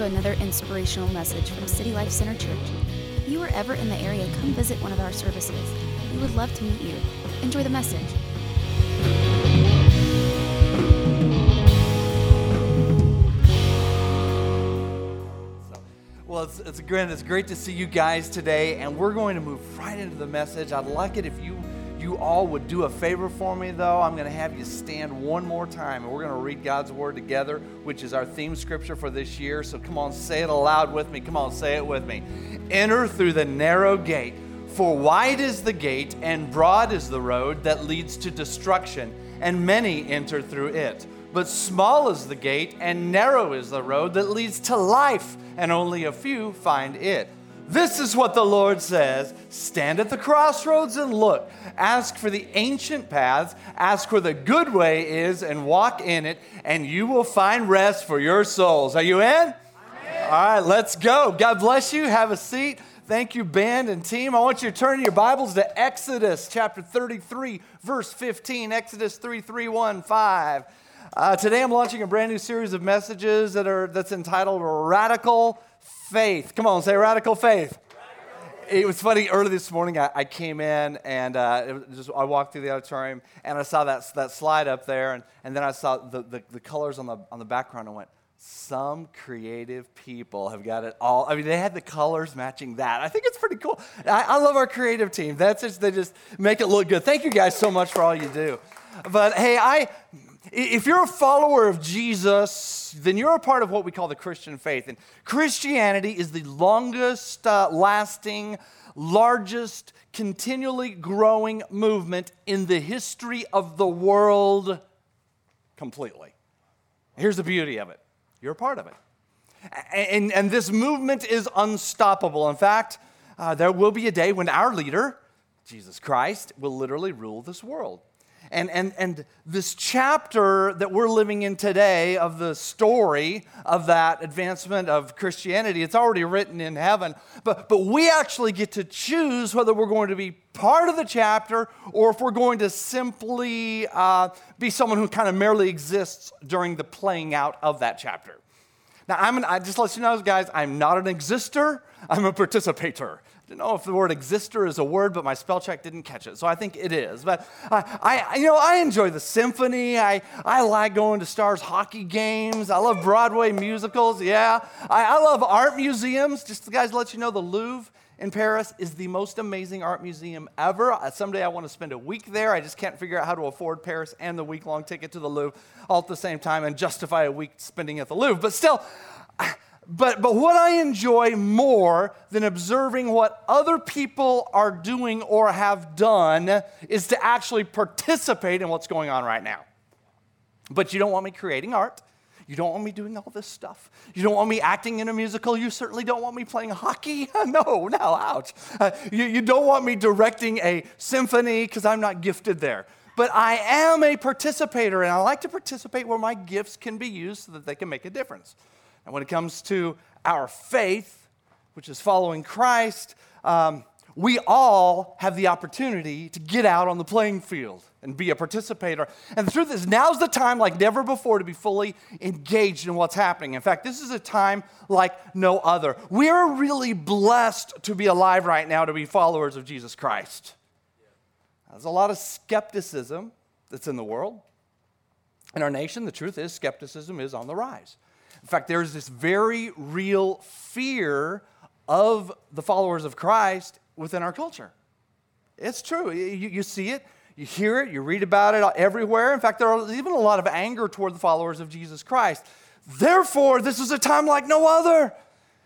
to another inspirational message from City Life Center Church. If you are ever in the area, come visit one of our services. We would love to meet you. Enjoy the message. Well, it's, it's. It's great to see you guys today, and we're going to move right into the message. I'd like it if you you all would do a favor for me, though. I'm going to have you stand one more time, and we're going to read God's word together, which is our theme scripture for this year. So come on, say it aloud with me. Come on, say it with me. Enter through the narrow gate, for wide is the gate, and broad is the road that leads to destruction, and many enter through it. But small is the gate, and narrow is the road that leads to life, and only a few find it. This is what the Lord says Stand at the crossroads and look. Ask for the ancient paths, ask where the good way is, and walk in it, and you will find rest for your souls. Are you in? Amen. All right, let's go. God bless you. Have a seat. Thank you, band and team. I want you to turn your Bibles to Exodus chapter 33, verse 15. Exodus 3 3 1 5. Uh, today I'm launching a brand new series of messages that are that's entitled Radical Faith. Come on, say radical faith. It was funny. Early this morning, I, I came in and uh, just I walked through the auditorium and I saw that, that slide up there, and, and then I saw the, the, the colors on the on the background and went, some creative people have got it all. I mean, they had the colors matching that. I think it's pretty cool. I, I, love our creative team. That's just, they just make it look good. Thank you guys so much for all you do. But hey, I, if you're a follower of Jesus, then you're a part of what we call the Christian faith. And Christianity is the longest uh, lasting, largest, continually growing movement in the history of the world completely. Here's the beauty of it you're a part of it. And, and this movement is unstoppable. In fact, uh, there will be a day when our leader, Jesus Christ, will literally rule this world. And, and, and this chapter that we're living in today of the story of that advancement of Christianity, it's already written in heaven. But, but we actually get to choose whether we're going to be part of the chapter or if we're going to simply uh, be someone who kind of merely exists during the playing out of that chapter. Now, I'm an, I just let you know, guys, I'm not an exister, I'm a participator don't know if the word exister is a word, but my spell check didn't catch it, so I think it is. But I, I you know, I enjoy the symphony. I, I like going to Stars hockey games. I love Broadway musicals. Yeah, I, I love art museums. Just to guys, let you know, the Louvre in Paris is the most amazing art museum ever. Uh, someday I want to spend a week there. I just can't figure out how to afford Paris and the week long ticket to the Louvre all at the same time and justify a week spending at the Louvre. But still, but, but what I enjoy more than observing what other people are doing or have done is to actually participate in what's going on right now. But you don't want me creating art. You don't want me doing all this stuff. You don't want me acting in a musical. You certainly don't want me playing hockey. no, no, ouch. Uh, you, you don't want me directing a symphony because I'm not gifted there. But I am a participator, and I like to participate where my gifts can be used so that they can make a difference. And when it comes to our faith, which is following Christ, um, we all have the opportunity to get out on the playing field and be a participator. And the truth is, now's the time like never before to be fully engaged in what's happening. In fact, this is a time like no other. We are really blessed to be alive right now to be followers of Jesus Christ. There's a lot of skepticism that's in the world. In our nation, the truth is, skepticism is on the rise. In fact, there's this very real fear of the followers of Christ within our culture. It's true. You, you, see it, you hear it, you read about it everywhere. In fact, there is even a lot of anger toward the followers of Jesus Christ. Therefore, this is a time like no other.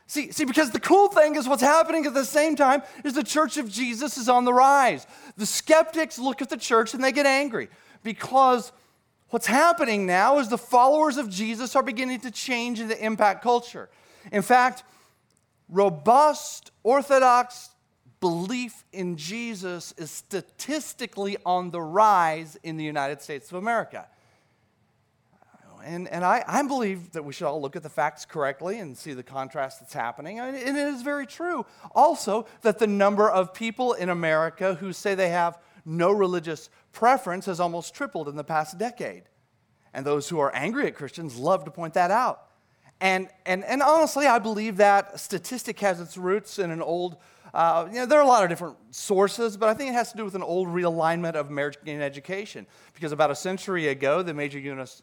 See, see, because the cool thing is what's happening at the same time is the church of Jesus is on the rise. The skeptics look at the church and they get angry because What's happening now is the followers of Jesus are beginning to change into impact culture. In fact, robust, orthodox belief in Jesus is statistically on the rise in the United States of America. And, and I, I believe that we should all look at the facts correctly and see the contrast that's happening. And it is very true also that the number of people in America who say they have no religious preference has almost tripled in the past decade. And those who are angry at Christians love to point that out. And, and, and honestly, I believe that statistic has its roots in an old uh, you know, there are a lot of different sources, but I think it has to do with an old realignment of American education. Because about a century ago, the major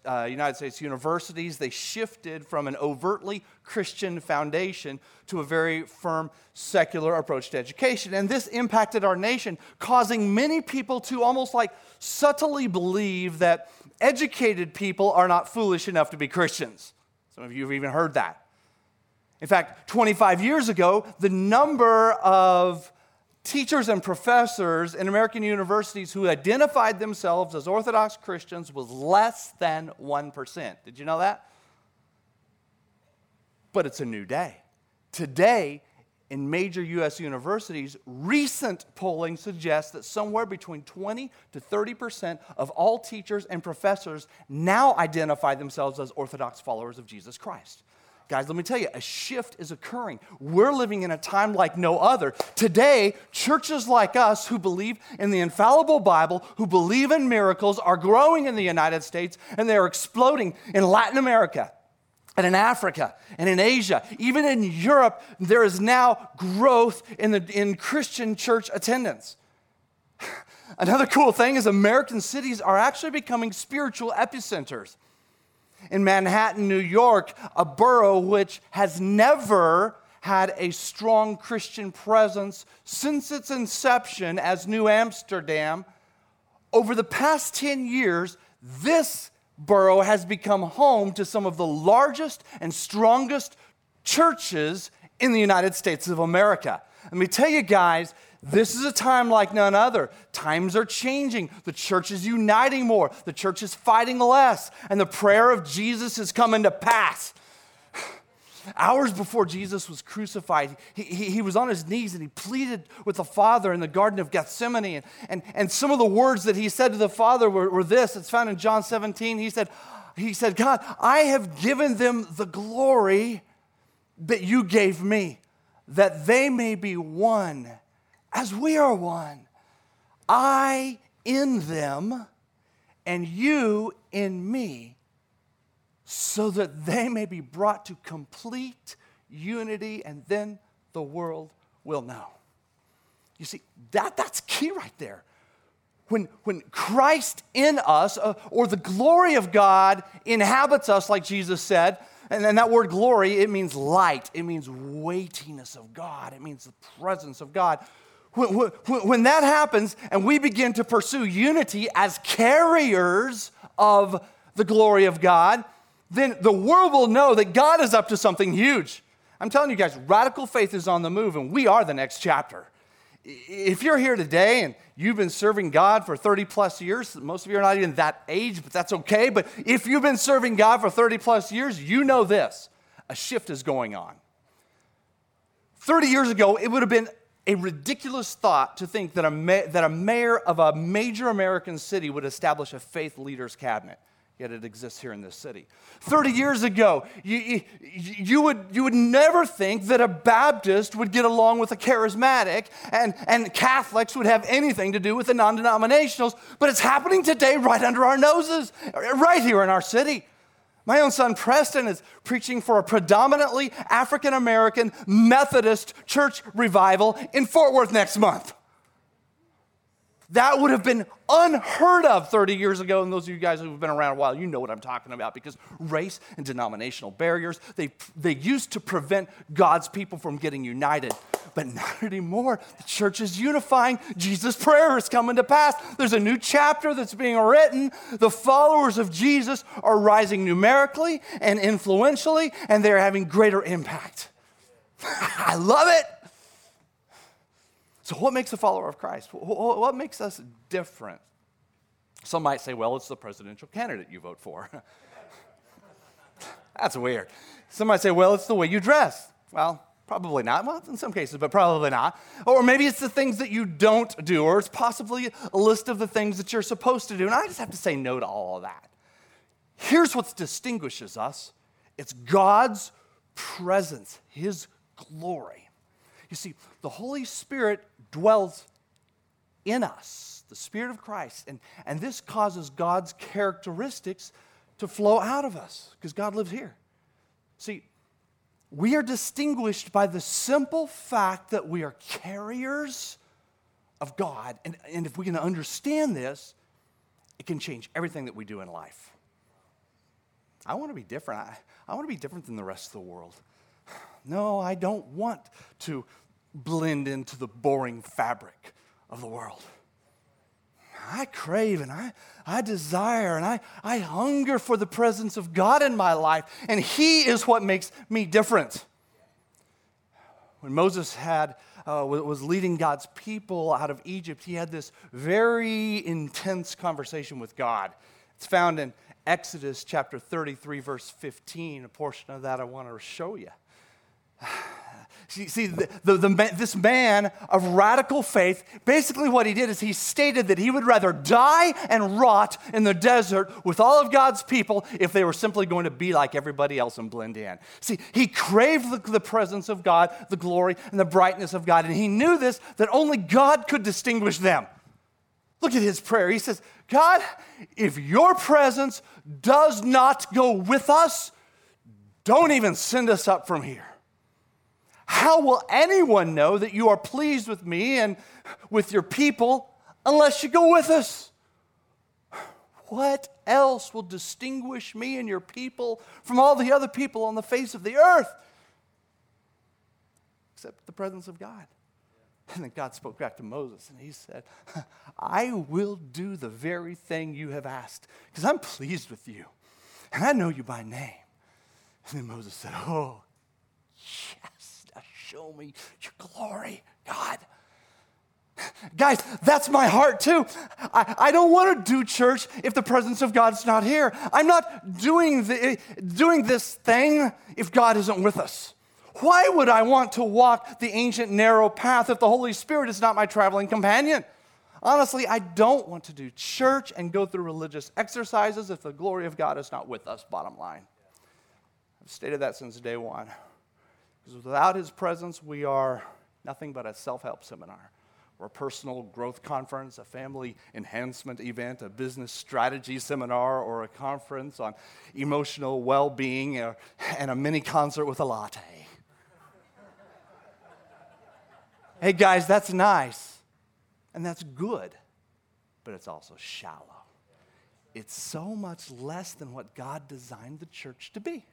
uh, United States universities, they shifted from an overtly Christian foundation to a very firm secular approach to education. And this impacted our nation, causing many people to almost like subtly believe that educated people are not foolish enough to be Christians. Some of you have even heard that. In fact, 25 years ago, the number of teachers and professors in American universities who identified themselves as Orthodox Christians was less than 1%. Did you know that? But it's a new day. Today, in major U.S. universities, recent polling suggests that somewhere between 20 to 30 percent of all teachers and professors now identify themselves as Orthodox followers of Jesus Christ. Guys, let me tell you, a shift is occurring. We're living in a time like no other. Today, churches like us who believe in the infallible Bible, who believe in miracles, are growing in the United States and they are exploding in Latin America and in Africa and in Asia. Even in Europe, there is now growth in, the, in Christian church attendance. Another cool thing is American cities are actually becoming spiritual epicenters in Manhattan, New York, a borough which has never had a strong Christian presence since its inception as New Amsterdam. Over the past 10 years, this borough has become home to some of the largest and strongest churches in the United States of America. Let me tell you guys, this is a time like none other. Times are changing. The church is uniting more. The church is fighting less. And the prayer of Jesus is coming to pass. Hours before Jesus was crucified, he, he, he, was on his knees and he pleaded with the Father in the Garden of Gethsemane. And, and, and some of the words that he said to the Father were, were this. It's found in John 17. He said, he said, God, I have given them the glory that you gave me, that they may be one as we are one. I in them and you in me, so that they may be brought to complete unity, and then the world will know. You see, that, that's key right there. When, when Christ in us, uh, or the glory of God inhabits us, like Jesus said, and then that word glory, it means light, it means weightiness of God, it means the presence of God. When, when, when that happens and we begin to pursue unity as carriers of the glory of God, then the world will know that God is up to something huge. I'm telling you guys, radical faith is on the move, and we are the next chapter. If you're here today and you've been serving God for 30 plus years, most of you are not even that age, but that's okay. But if you've been serving God for 30 plus years, you know this a shift is going on. 30 years ago, it would have been a ridiculous thought to think that a, ma- that a mayor of a major American city would establish a faith leaders cabinet. Yet it exists here in this city. 30 years ago, you, you, would, you would never think that a Baptist would get along with a charismatic and, and Catholics would have anything to do with the non denominationals, but it's happening today right under our noses, right here in our city. My own son Preston is preaching for a predominantly African American Methodist church revival in Fort Worth next month. That would have been unheard of 30 years ago. And those of you guys who've been around a while, you know what I'm talking about because race and denominational barriers, they, they used to prevent God's people from getting united. But not anymore. The church is unifying. Jesus' prayer is coming to pass. There's a new chapter that's being written. The followers of Jesus are rising numerically and influentially, and they're having greater impact. I love it. So, what makes a follower of Christ? What makes us different? Some might say, well, it's the presidential candidate you vote for. That's weird. Some might say, well, it's the way you dress. Well, probably not. Well, in some cases, but probably not. Or maybe it's the things that you don't do, or it's possibly a list of the things that you're supposed to do. And I just have to say no to all of that. Here's what distinguishes us it's God's presence, His glory. You see, the Holy Spirit dwells in us, the Spirit of Christ, and, and this causes God's characteristics to flow out of us because God lives here. See, we are distinguished by the simple fact that we are carriers of God. And, and if we can understand this, it can change everything that we do in life. I want to be different. I, I want to be different than the rest of the world. No, I don't want to blend into the boring fabric of the world. I crave and I, I desire and I, I hunger for the presence of God in my life, and He is what makes me different. When Moses had, uh, was leading God's people out of Egypt, he had this very intense conversation with God. It's found in Exodus chapter 33, verse 15. A portion of that I want to show you. See, the, the, the, this man of radical faith, basically what he did is he stated that he would rather die and rot in the desert with all of God's people if they were simply going to be like everybody else and blend in. See, he craved the, the presence of God, the glory, and the brightness of God, and he knew this that only God could distinguish them. Look at his prayer. He says, God, if your presence does not go with us, don't even send us up from here. How will anyone know that you are pleased with me and with your people unless you go with us? What else will distinguish me and your people from all the other people on the face of the earth? Except the presence of God. And then God spoke back to Moses and he said, I will do the very thing you have asked because I'm pleased with you and I know you by name. And then Moses said, Oh, show me your glory, God. Guys, that's my heart too. I, I don't want to do church if the presence of God's not here. I'm not doing, the, doing this thing if God isn't with us. Why would I want to walk the ancient narrow path if the Holy Spirit is not my traveling companion? Honestly, I don't want to do church and go through religious exercises if the glory of God is not with us, bottom line. I've stated that since day one. Because without his presence, we are nothing but a self help seminar or a personal growth conference, a family enhancement event, a business strategy seminar, or a conference on emotional well being, uh, and a mini concert with a latte. hey, guys, that's nice and that's good, but it's also shallow. It's so much less than what God designed the church to be.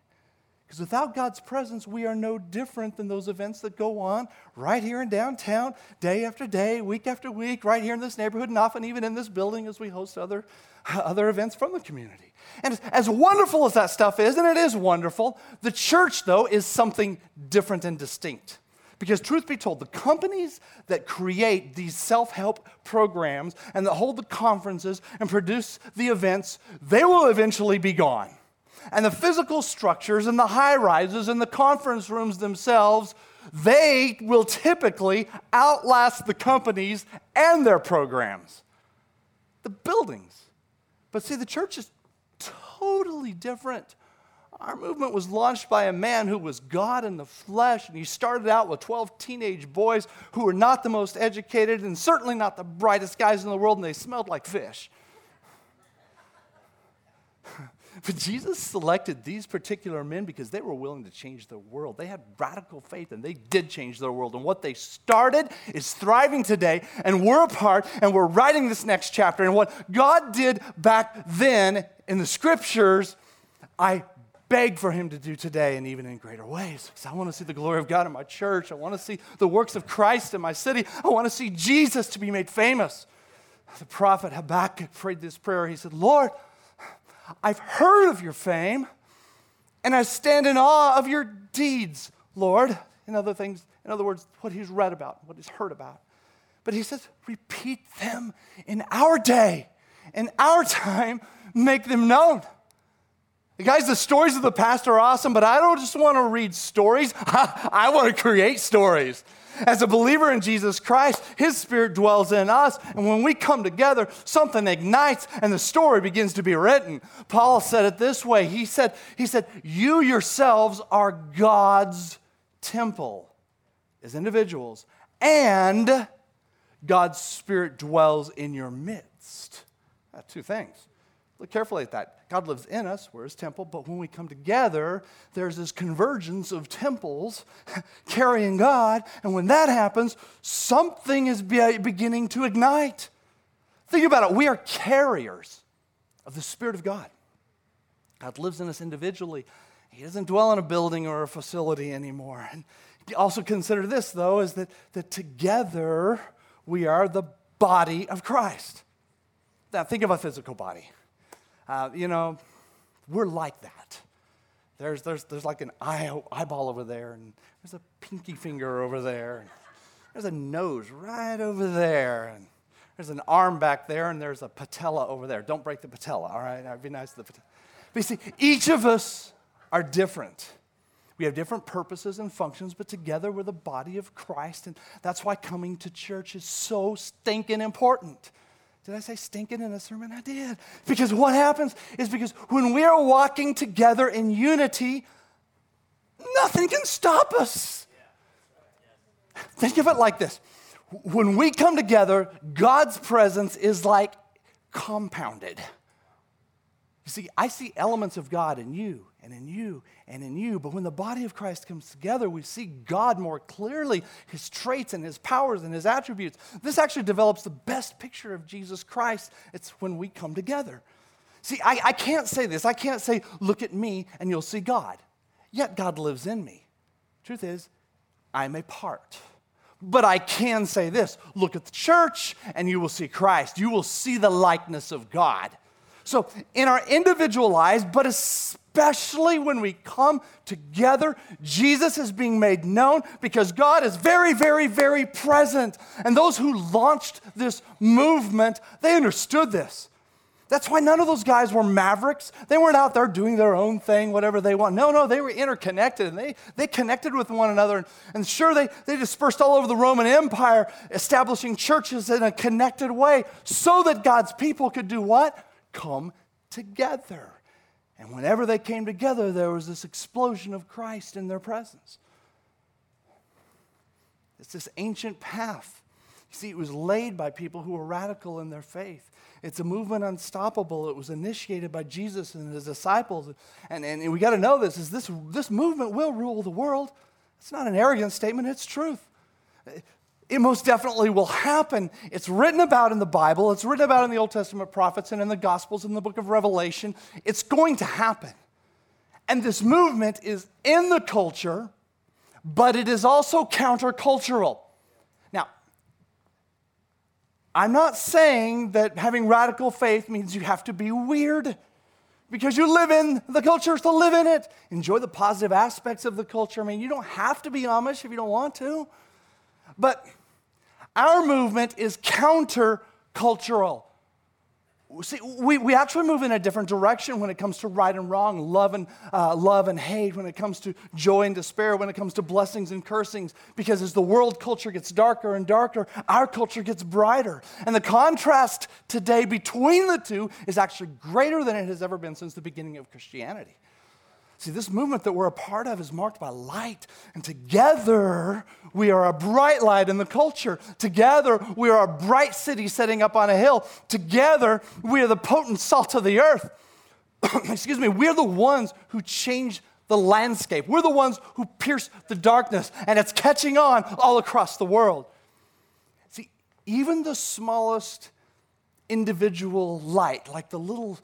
Because without God's presence, we are no different than those events that go on right here in downtown, day after day, week after week, right here in this neighborhood, and often even in this building as we host other, other events from the community. And as wonderful as that stuff is, and it is wonderful, the church, though, is something different and distinct. Because, truth be told, the companies that create these self help programs and that hold the conferences and produce the events, they will eventually be gone and the physical structures and the high rises and the conference rooms themselves, they will typically outlast the companies and their programs. The buildings. But see, the church is totally different. Our movement was launched by a man who was God in the flesh, and he started out with 12 teenage boys who were not the most educated and certainly not the brightest guys in the world, and they smelled like fish. But Jesus selected these particular men because they were willing to change the world. They had radical faith and they did change their world. And what they started is thriving today, and we're a part, and we're writing this next chapter. And what God did back then in the scriptures, I beg for him to do today and even in greater ways. Because I want to see the glory of God in my church. I want to see the works of Christ in my city. I want to see Jesus to be made famous. The prophet Habakkuk prayed this prayer. He said, Lord, I've heard of your fame, and I stand in awe of your deeds, Lord. In other things, in other words, what he's read about, what he's heard about. But he says, repeat them in our day, in our time, make them known. Guys, the stories of the past are awesome, but I don't just want to read stories. I want to create stories. As a believer in Jesus Christ, His Spirit dwells in us. And when we come together, something ignites and the story begins to be written. Paul said it this way He said, he said You yourselves are God's temple as individuals, and God's Spirit dwells in your midst. two things Look carefully at that. God lives in us, we're his temple, but when we come together, there's this convergence of temples carrying God, and when that happens, something is beginning to ignite. Think about it. We are carriers of the Spirit of God. God lives in us individually. He doesn't dwell in a building or a facility anymore. And also consider this, though, is that, that together we are the body of Christ. Now, think of a physical body. Uh, you know, we're like that. There's, there's, there's like an eye, eyeball over there, and there's a pinky finger over there, and there's a nose right over there, and there's an arm back there, and there's a patella over there. Don't break the patella, all right? I'd be nice to the patella. But you see, each of us are different. We have different purposes and functions, but together we're the body of Christ, and that's why coming to church is so stinking important. Did I say stinking in a sermon? I did. Because what happens is because when we are walking together in unity, nothing can stop us. Think of it like this when we come together, God's presence is like compounded. You see, I see elements of God in you and in you and in you. But when the body of Christ comes together, we see God more clearly, his traits and his powers and his attributes. This actually develops the best picture of Jesus Christ. It's when we come together. See, I, I can't say this. I can't say, look at me and you'll see God. Yet God lives in me. Truth is, I'm a part. But I can say this look at the church and you will see Christ. You will see the likeness of God. So, in our individual lives, but especially when we come together, Jesus is being made known because God is very, very, very present. And those who launched this movement, they understood this. That's why none of those guys were mavericks. They weren't out there doing their own thing, whatever they want. No, no, they were interconnected and they, they connected with one another. And, and sure, they, they dispersed all over the Roman Empire, establishing churches in a connected way so that God's people could do what? Come together. And whenever they came together, there was this explosion of Christ in their presence. It's this ancient path. You see, it was laid by people who were radical in their faith. It's a movement unstoppable. It was initiated by Jesus and his disciples. And, and we got to know this is this, this movement will rule the world. It's not an arrogant statement, it's truth it most definitely will happen. It's written about in the Bible, it's written about in the Old Testament prophets and in the Gospels in the book of Revelation. It's going to happen. And this movement is in the culture, but it is also countercultural. Now, I'm not saying that having radical faith means you have to be weird because you live in the culture to live in it. Enjoy the positive aspects of the culture. I mean, you don't have to be Amish if you don't want to. But our movement is countercultural. See, we, we actually move in a different direction when it comes to right and wrong, love and, uh, love and hate, when it comes to joy and despair, when it comes to blessings and cursings. Because as the world culture gets darker and darker, our culture gets brighter. And the contrast today between the two is actually greater than it has ever been since the beginning of Christianity. See, this movement that we're a part of is marked by light, and together we are a bright light in the culture. Together we are a bright city setting up on a hill. Together we are the potent salt of the earth. Excuse me, we're the ones who change the landscape. We're the ones who pierce the darkness, and it's catching on all across the world. See, even the smallest individual light, like the little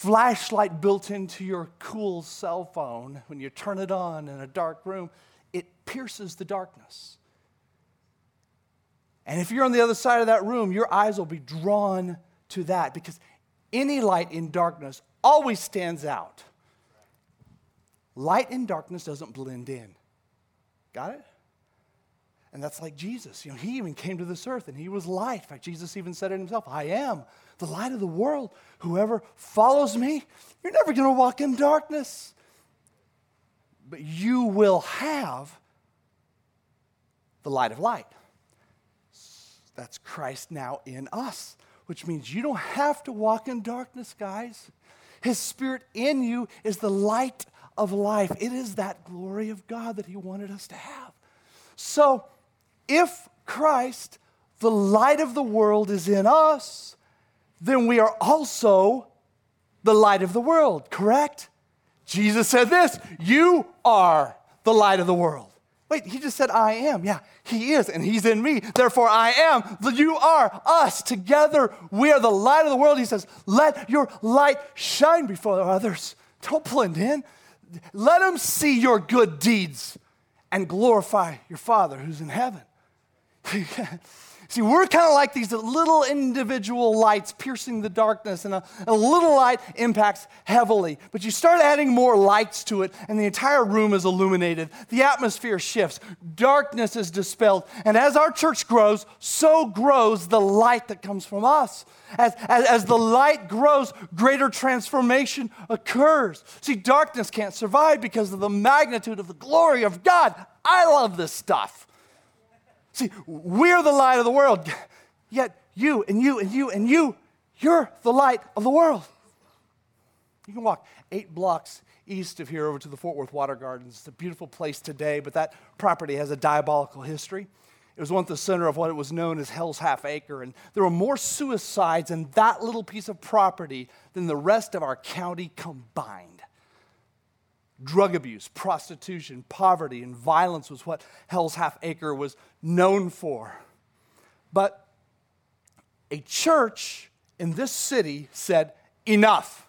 flashlight built into your cool cell phone, when you turn it on in a dark room, it pierces the darkness. And if you're on the other side of that room, your eyes will be drawn to that because any light in darkness always stands out. Light in darkness doesn't blend in. Got it? And that's like Jesus. You know, he even came to this earth and he was light. In fact, Jesus even said it himself I am the light of the world. Whoever follows me, you're never going to walk in darkness. But you will have the light of light. That's Christ now in us, which means you don't have to walk in darkness, guys. His Spirit in you is the light of life. It is that glory of God that He wanted us to have. So, if Christ, the light of the world, is in us, then we are also the light of the world, correct? Jesus said this You are the light of the world. Wait, he just said, I am. Yeah, he is, and he's in me. Therefore, I am. You are us. Together, we are the light of the world. He says, Let your light shine before others. Don't blend in. Let them see your good deeds and glorify your Father who's in heaven. See, we're kind of like these little individual lights piercing the darkness, and a, a, little light impacts heavily. But you start adding more lights to it, and the entire room is illuminated. The atmosphere shifts, darkness is dispelled. And as our church grows, so grows the light that comes from us. As, as, as the light grows, greater transformation occurs. See, darkness can't survive because of the magnitude of the glory of God. I love this stuff. See, we're the light of the world, yet you and you and you and you, you're the light of the world. You can walk eight blocks east of here over to the Fort Worth Water Gardens. It's a beautiful place today, but that property has a diabolical history. It was once the center of what it was known as Hell's Half Acre, and there were more suicides in that little piece of property than the rest of our county combined drug abuse, prostitution, poverty, and violence was what Hell's Half Acre was known for. But a church in this city said, enough.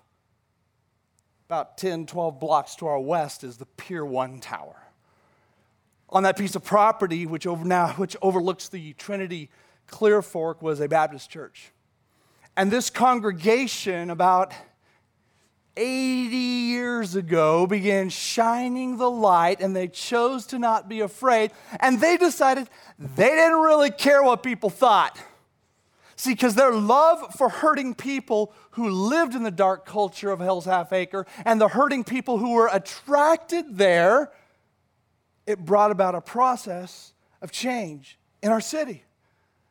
About 10, 12 blocks to our west is the Pier 1 Tower. On that piece of property, which, over now, which overlooks the Trinity Clear Fork, was a Baptist church. And this congregation, about 80 years ago began shining the light and they chose to not be afraid. And they decided they didn't really care what people thought. See, because their love for hurting people who lived in the dark culture of Hell's Half Acre and the hurting people who were attracted there, it brought about a process of change in our city.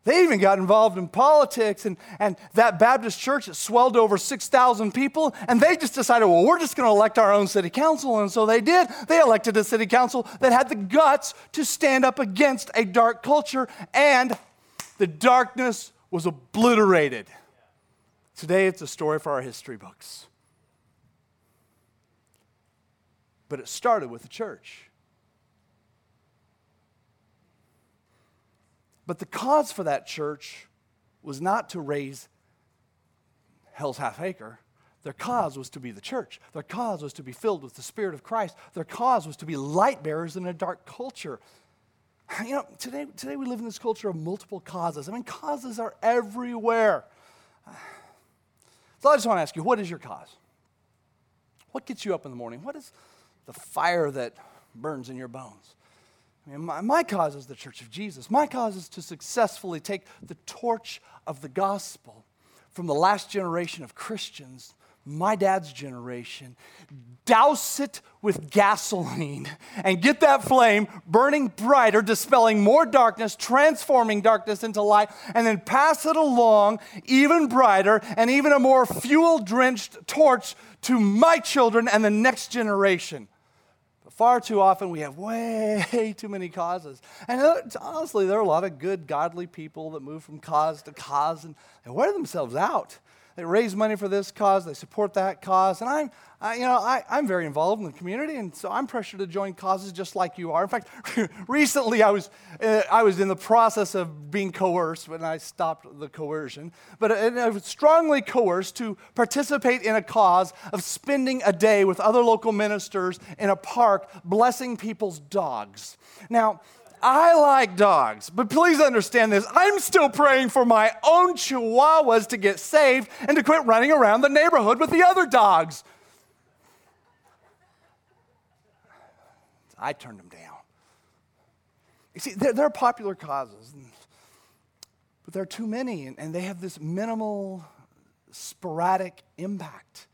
They even got involved in politics, and, and that Baptist church it swelled over 6,000 people, and they just decided, well, we're just going to elect our own city council. And so they did. They elected a city council that had the guts to stand up against a dark culture, and the darkness was obliterated. Today, it's a story for our history books. But it started with the church. But the cause for that church was not to raze Hell's Half Acre. Their cause was to be the church. Their cause was to be filled with the Spirit of Christ. Their cause was to be light bearers in a dark culture. You know, today, today we live in this culture of multiple causes. I mean, causes are everywhere. So I just want to ask you what is your cause? What gets you up in the morning? What is the fire that burns in your bones? Mean, my, my cause is the church of Jesus. My cause is to successfully take the torch of the gospel from the last generation of Christians, my dad's generation, douse it with gasoline and get that flame burning brighter, dispelling more darkness, transforming darkness into light, and then pass it along even brighter and even a more fuel drenched torch to my children and the next generation. Far too often we have way too many causes. And uh, honestly, there are a lot of good, godly people that move from cause to cause and, and wear themselves out. They raise money for this cause, they support that cause. And I'm, I, you know, I, I'm very involved in the community, and so I'm pressured to join causes just like you are. In fact, recently I was, uh, I was in the process of being coerced when I stopped the coercion, but I was strongly coerced to participate in a cause of spending a day with other local ministers in a park blessing people's dogs. Now, I like dogs, but please understand this. I'm still praying for my own chihuahuas to get saved and to quit running around the neighborhood with the other dogs. I turned them down. You see, there, there are popular causes, but there are too many, and, and they have this minimal, sporadic impact.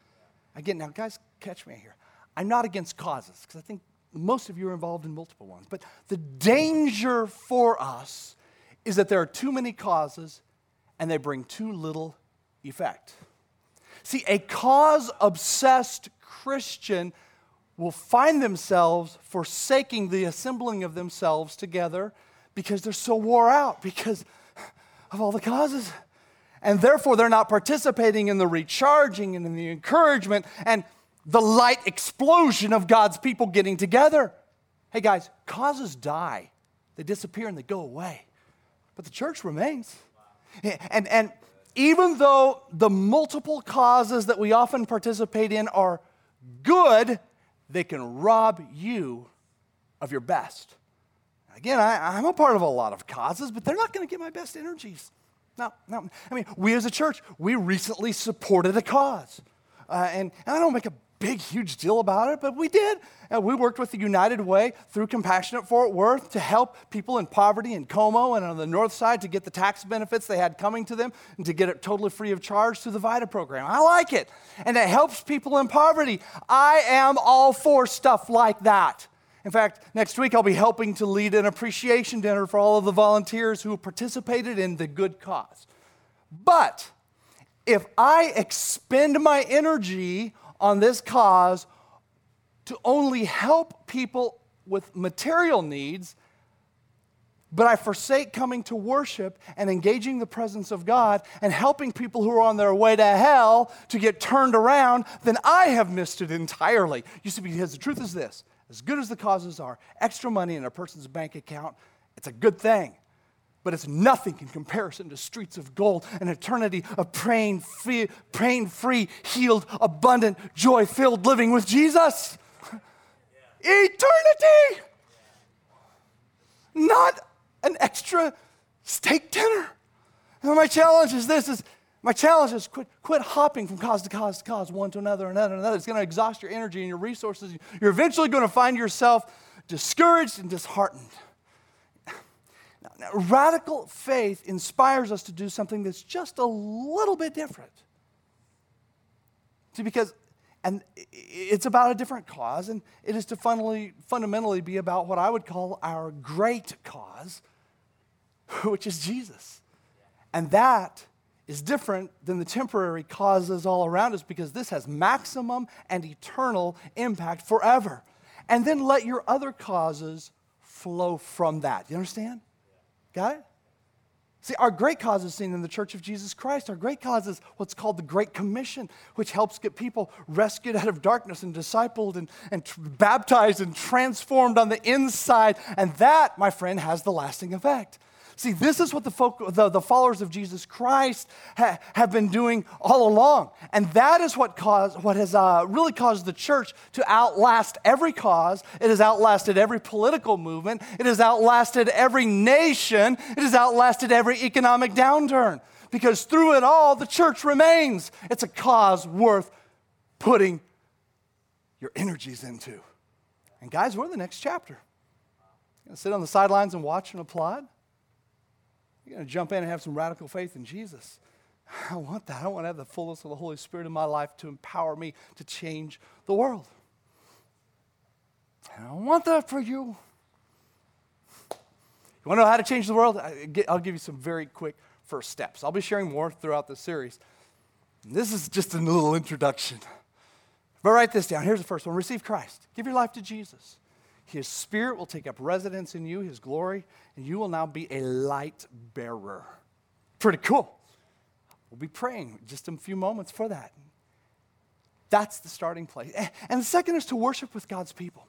Again, now, guys, catch me here. I'm not against causes, because I think most of you are involved in multiple ones. But the danger for us is that there are too many causes and they bring too little effect. See, a cause obsessed Christian will find themselves forsaking the assembling of themselves together because they're so wore out because of all the causes. And therefore, they're not participating in the recharging and in the encouragement and the light explosion of God's people getting together. Hey, guys, causes die, they disappear and they go away. But the church remains. And, and even though the multiple causes that we often participate in are good, they can rob you of your best. Again, I, am a part of a lot of causes, but they're not going to get my best energies. No, no. I mean, we as a church, we recently supported a cause. Uh, and, and I don't make a big, huge deal about it, but we did. And we worked with the United Way through Compassionate Fort Worth to help people in poverty in Como and on the north side to get the tax benefits they had coming to them and to get it totally free of charge through the VITA program. I like it. And it helps people in poverty. I am all for stuff like that. In fact, next week I'll be helping to lead an appreciation dinner for all of the volunteers who participated in the good cause. But if I expend my energy on this cause to only help people with material needs, but I forsake coming to worship and engaging the presence of God and helping people who are on their way to hell to get turned around, then I have missed it entirely. You see, because the truth is this as good as the causes are, extra money in a person's bank account, it's a good thing but it's nothing in comparison to streets of gold, an eternity of pain free, pain free healed, abundant, joy filled living with Jesus. Eternity! Not an extra steak dinner. And my challenge is this is my challenge is quit, quit hopping from cause to cause to cause, one to another, another, another. It's going to exhaust your energy and your resources. You're eventually going to find yourself discouraged and disheartened. Now, radical faith inspires us to do something that's just a little bit different. See, because, and it's about a different cause, and it is to fundamentally, fundamentally be about what I would call our great cause, which is Jesus. And that is different than the temporary causes all around us because this has maximum and eternal impact forever. And then let your other causes flow from that. You understand? Got it? See, our great cause is seen in the Church of Jesus Christ. Our great cause is what's called the Great Commission, which helps get people rescued out of darkness and discipled and, and t- baptized and transformed on the inside. And that, my friend, has the lasting effect. See, this is what the, folk, the, the followers of Jesus Christ ha, have been doing all along. And that is what, caused, what has uh, really caused the church to outlast every cause. It has outlasted every political movement. It has outlasted every nation. It has outlasted every economic downturn. Because through it all, the church remains. It's a cause worth putting your energies into. And guys, we're in the next chapter. Gonna sit on the sidelines and watch and applaud? You're going to jump in and have some radical faith in Jesus. I want that. I want to have the fullness of the Holy Spirit in my life to empower me to change the world. And I want that for you. You want to know how to change the world? I'll give you some very quick first steps. I'll be sharing more throughout the series. This is just a little introduction. But write this down. Here's the first one Receive Christ. Give your life to Jesus. His spirit will take up residence in you, his glory, and you will now be a light bearer. Pretty cool. We'll be praying just a few moments for that. That's the starting place. And the second is to worship with God's people.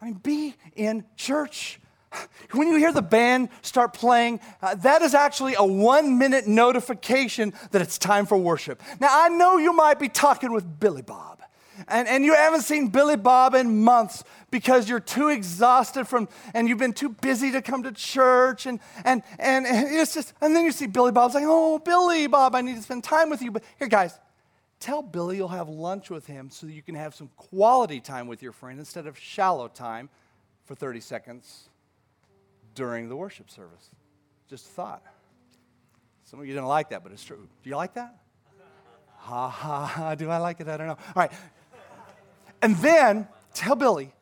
I mean, be in church. When you hear the band start playing, uh, that is actually a one minute notification that it's time for worship. Now, I know you might be talking with Billy Bob and, and you haven't seen Billy Bob in months because you're too exhausted from, and you've been too busy to come to church. And, and, and it's just, and then you see Billy Bob's like, oh, Billy Bob, I need to spend time with you. But here, guys, tell Billy you'll have lunch with him so you can have some quality time with your friend instead of shallow time for 30 seconds during the worship service. Just a thought. Some of you didn't like that, but it's true. Do you like that? Ha ha ha. Do I like it? I don't know. All right. And then tell Billy,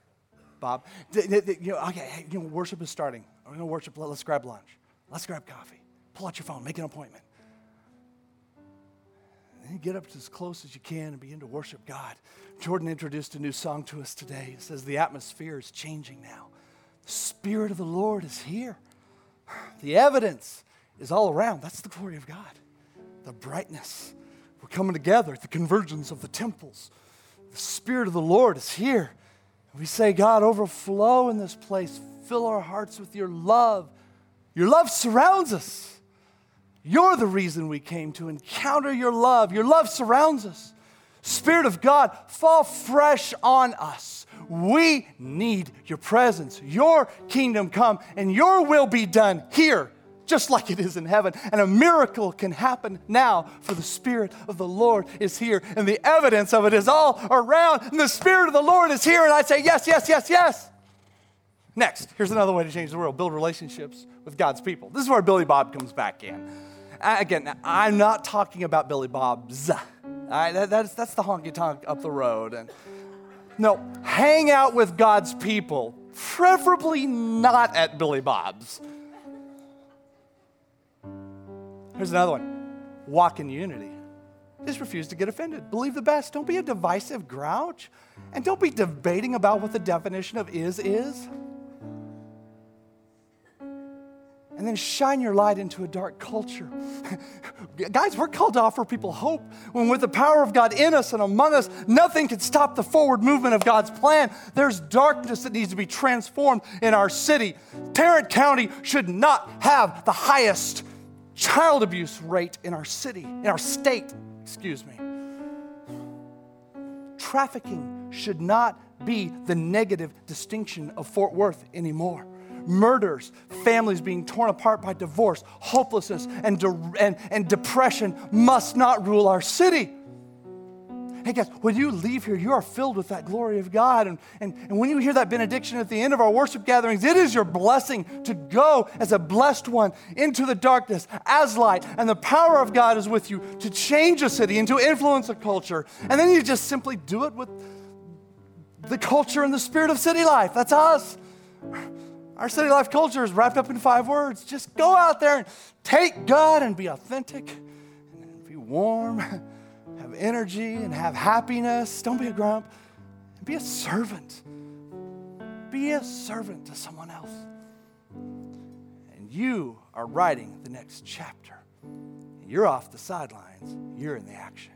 Bob, you know, okay, hey, you know, worship is starting. We're going to worship. Let's grab lunch. Let's grab coffee. Pull out your phone. Make an appointment. And then get up to as close as you can and begin to worship God. Jordan introduced a new song to us today. It says, The atmosphere is changing now. The Spirit of the Lord is here. The evidence is all around. That's the glory of God. the brightness. We're coming together at the convergence of the temples. The Spirit of the Lord is here. We say, God, overflow in this place. Fill our hearts with your love. Your love surrounds us. You're the reason we came to encounter your love. Your love surrounds us. Spirit of God, fall fresh on us. We need your presence. Your kingdom come and your will be done here just like it is in heaven. And a miracle can happen now, for the Spirit of the Lord is here, and the evidence of it is all around, and the Spirit of the Lord is here. And I say, Yes, yes, yes, yes. Next, here's another way to change the world build relationships with God's people. This is where Billy Bob comes back in. Again, I'm not talking about Billy Bob's. that, that's, that's the honky tonk up the road. And no, hang out with God's people, preferably not at Billy Bob's. Here's another one walk in unity. Just refuse to get offended. Believe the best. Don't be a divisive grouch. And don't be debating about what the definition of is is. and then shine your light into a dark culture. Guys, we're called to offer people hope when, with the power of God in us and among us, nothing can stop the forward movement of God's plan. There's darkness that needs to be transformed in our city. Tarrant County should not have the highest child abuse rate in our city, in our state, excuse me. Trafficking should not be the negative distinction of Fort Worth anymore. Murders, families being torn apart by divorce, hopelessness, and, de- and, and depression must not rule our city. Hey guys, when you leave here, you are filled with that glory of God. And, and, and when you hear that benediction at the end of our worship gatherings, it is your blessing to go as a blessed one into the darkness as light. And the power of God is with you to change a city and to influence a culture. And then you just simply do it with the culture and the spirit of city life. That's us. Our city life culture is wrapped up in five words. Just go out there and take God and be authentic and be warm have energy and have happiness. Don't be a grump. Be a servant. Be a servant to someone else. And you are writing the next chapter. You're off the sidelines, you're in the action.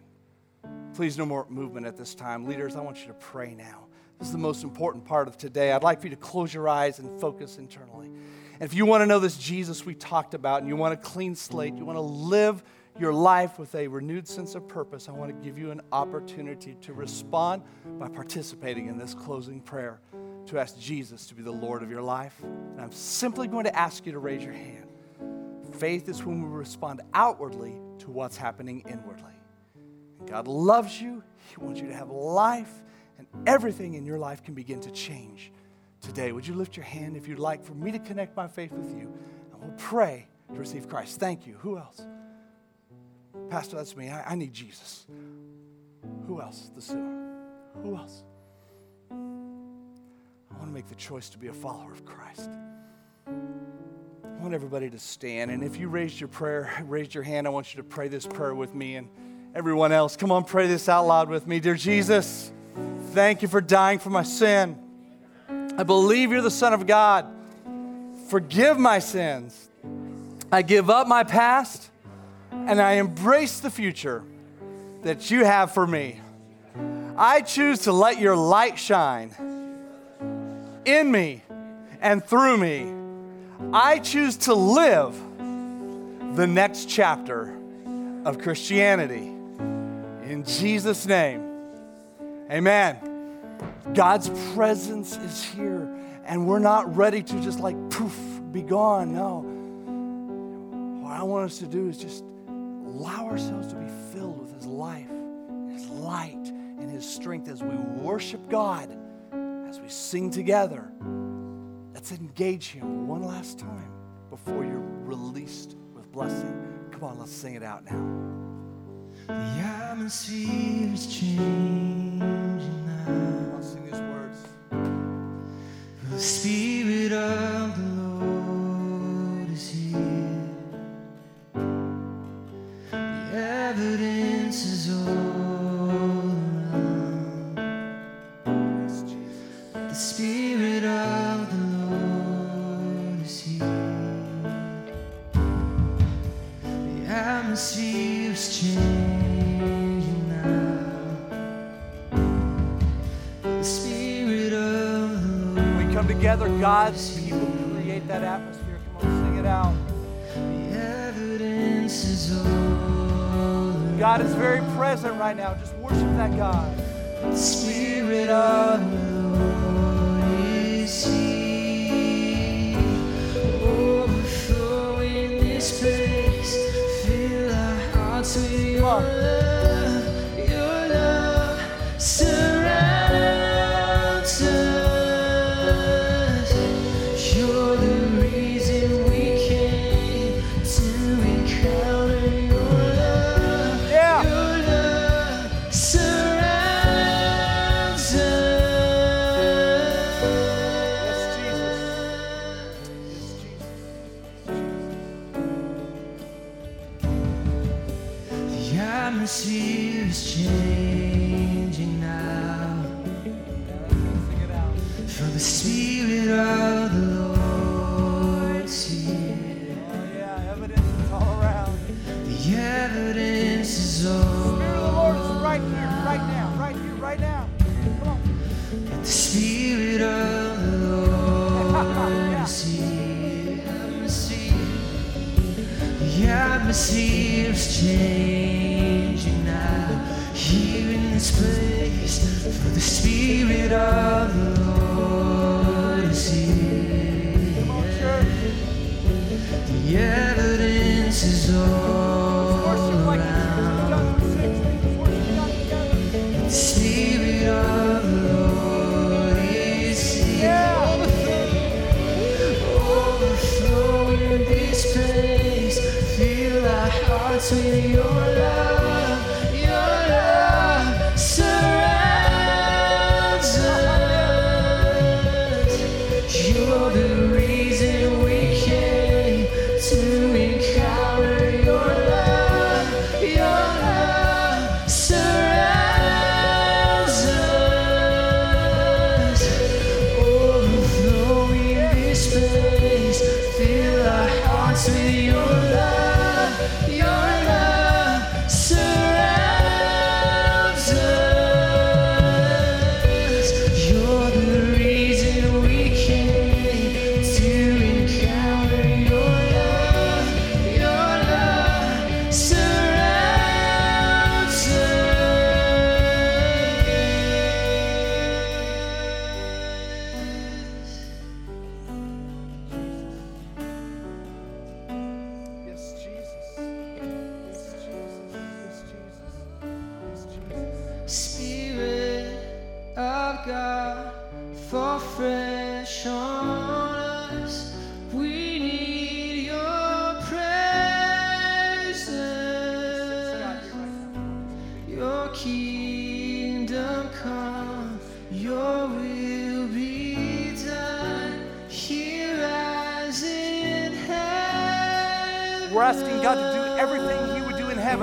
Please, no more movement at this time. Leaders, I want you to pray now. This is the most important part of today. I'd like for you to close your eyes and focus internally. And if you want to know this Jesus we talked about and you want a clean slate, you want to live your life with a renewed sense of purpose, I want to give you an opportunity to respond by participating in this closing prayer to ask Jesus to be the Lord of your life. And I'm simply going to ask you to raise your hand. Faith is when we respond outwardly to what's happening inwardly. God loves you, He wants you to have life, and everything in your life can begin to change today. Would you lift your hand if you'd like for me to connect my faith with you? And we'll pray to receive Christ. Thank you. Who else? Pastor, that's me. I, I need Jesus. Who else? The sinner. Who else? I want to make the choice to be a follower of Christ. I want everybody to stand. And if you raised your prayer, raised your hand, I want you to pray this prayer with me and everyone else. Come on, pray this out loud with me. Dear Jesus, thank you for dying for my sin. I believe you're the Son of God. Forgive my sins. I give up my past and I embrace the future that you have for me. I choose to let your light shine in me and through me. I choose to live the next chapter of Christianity. In Jesus' name, amen. God's presence is here, and we're not ready to just like poof, be gone. No. What I want us to do is just allow ourselves to be filled with His life, His light, and His strength as we worship God, as we sing together. Let's engage Him one last time before you're released with blessing. Come on, let's sing it out now. The atmosphere is changing now. I'll sing these words. The Spirit of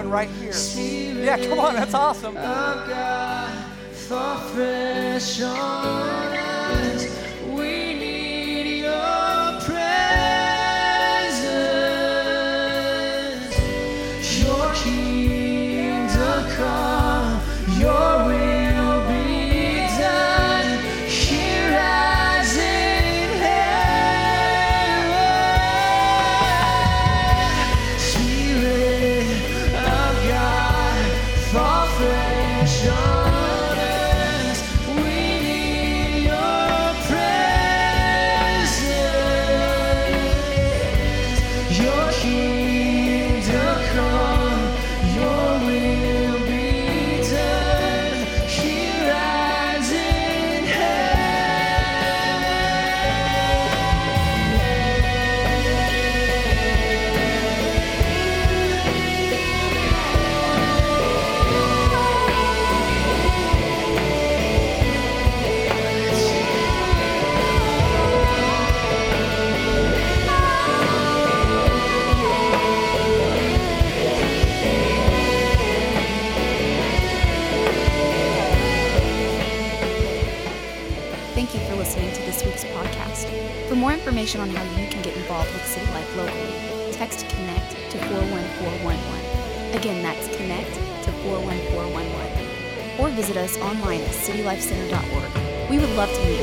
right here. Spirit yeah, come on, that's awesome. lifecenter.org. We would love to meet